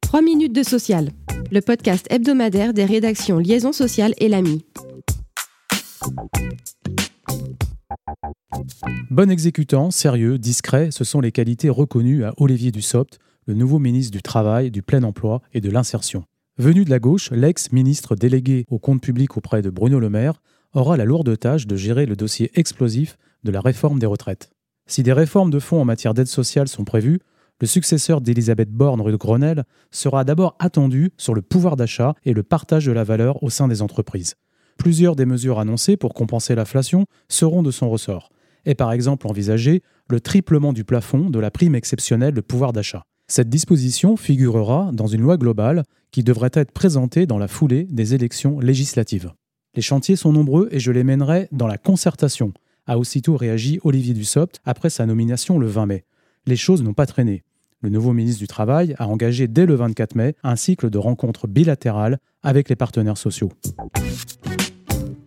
3 minutes de social, le podcast hebdomadaire des rédactions Liaison sociale et l'AMI. Bon exécutant, sérieux, discret, ce sont les qualités reconnues à Olivier Dussopt, le nouveau ministre du Travail, du Plein Emploi et de l'Insertion. Venu de la gauche, l'ex-ministre délégué au compte public auprès de Bruno Le Maire aura la lourde tâche de gérer le dossier explosif de la réforme des retraites. Si des réformes de fonds en matière d'aide sociale sont prévues, le successeur d'Elisabeth Borne rue de Grenelle sera d'abord attendu sur le pouvoir d'achat et le partage de la valeur au sein des entreprises. Plusieurs des mesures annoncées pour compenser l'inflation seront de son ressort, et par exemple envisager le triplement du plafond de la prime exceptionnelle de pouvoir d'achat. Cette disposition figurera dans une loi globale qui devrait être présentée dans la foulée des élections législatives. Les chantiers sont nombreux et je les mènerai dans la concertation, a aussitôt réagi Olivier Dussopt après sa nomination le 20 mai. Les choses n'ont pas traîné. Le nouveau ministre du Travail a engagé dès le 24 mai un cycle de rencontres bilatérales avec les partenaires sociaux.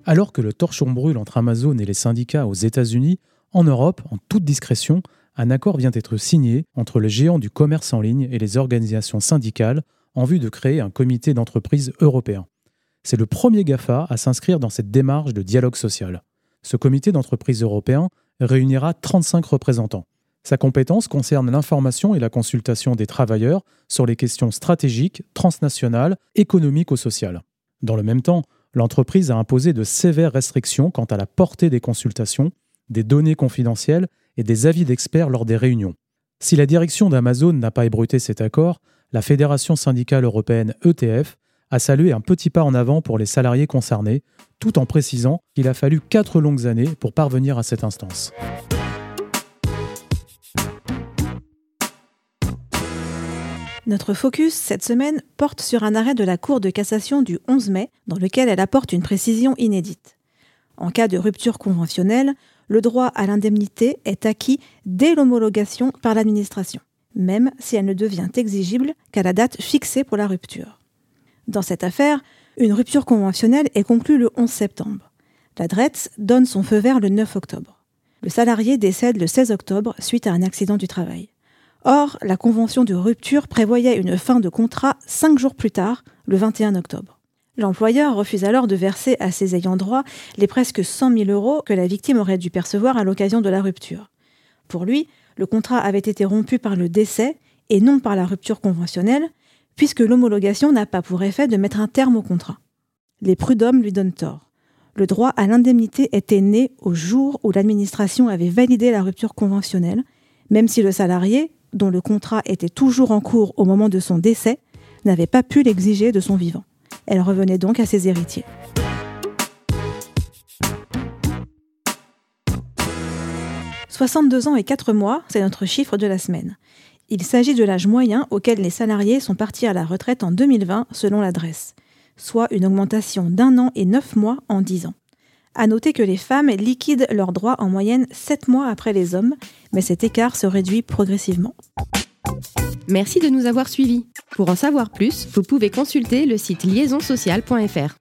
Alors que le torchon brûle entre Amazon et les syndicats aux États-Unis, en Europe, en toute discrétion, un accord vient d'être signé entre le géant du commerce en ligne et les organisations syndicales en vue de créer un comité d'entreprise européen. C'est le premier GAFA à s'inscrire dans cette démarche de dialogue social. Ce comité d'entreprise européen réunira 35 représentants. Sa compétence concerne l'information et la consultation des travailleurs sur les questions stratégiques, transnationales, économiques ou sociales. Dans le même temps, l'entreprise a imposé de sévères restrictions quant à la portée des consultations, des données confidentielles et des avis d'experts lors des réunions. Si la direction d'Amazon n'a pas ébruté cet accord, la Fédération syndicale européenne ETF a salué un petit pas en avant pour les salariés concernés, tout en précisant qu'il a fallu quatre longues années pour parvenir à cette instance. Notre focus cette semaine porte sur un arrêt de la Cour de cassation du 11 mai dans lequel elle apporte une précision inédite. En cas de rupture conventionnelle, le droit à l'indemnité est acquis dès l'homologation par l'administration, même si elle ne devient exigible qu'à la date fixée pour la rupture. Dans cette affaire, une rupture conventionnelle est conclue le 11 septembre. La DRETS donne son feu vert le 9 octobre. Le salarié décède le 16 octobre suite à un accident du travail. Or, la convention de rupture prévoyait une fin de contrat cinq jours plus tard, le 21 octobre. L'employeur refuse alors de verser à ses ayants droit les presque 100 000 euros que la victime aurait dû percevoir à l'occasion de la rupture. Pour lui, le contrat avait été rompu par le décès et non par la rupture conventionnelle, puisque l'homologation n'a pas pour effet de mettre un terme au contrat. Les prud'hommes lui donnent tort. Le droit à l'indemnité était né au jour où l'administration avait validé la rupture conventionnelle, même si le salarié, dont le contrat était toujours en cours au moment de son décès, n'avait pas pu l'exiger de son vivant. Elle revenait donc à ses héritiers. « 62 ans et 4 mois, c'est notre chiffre de la semaine. Il s'agit de l'âge moyen auquel les salariés sont partis à la retraite en 2020 selon l'adresse, soit une augmentation d'un an et neuf mois en dix ans. À noter que les femmes liquident leurs droits en moyenne sept mois après les hommes, mais cet écart se réduit progressivement. Merci de nous avoir suivis. Pour en savoir plus, vous pouvez consulter le site liaisonsocial.fr.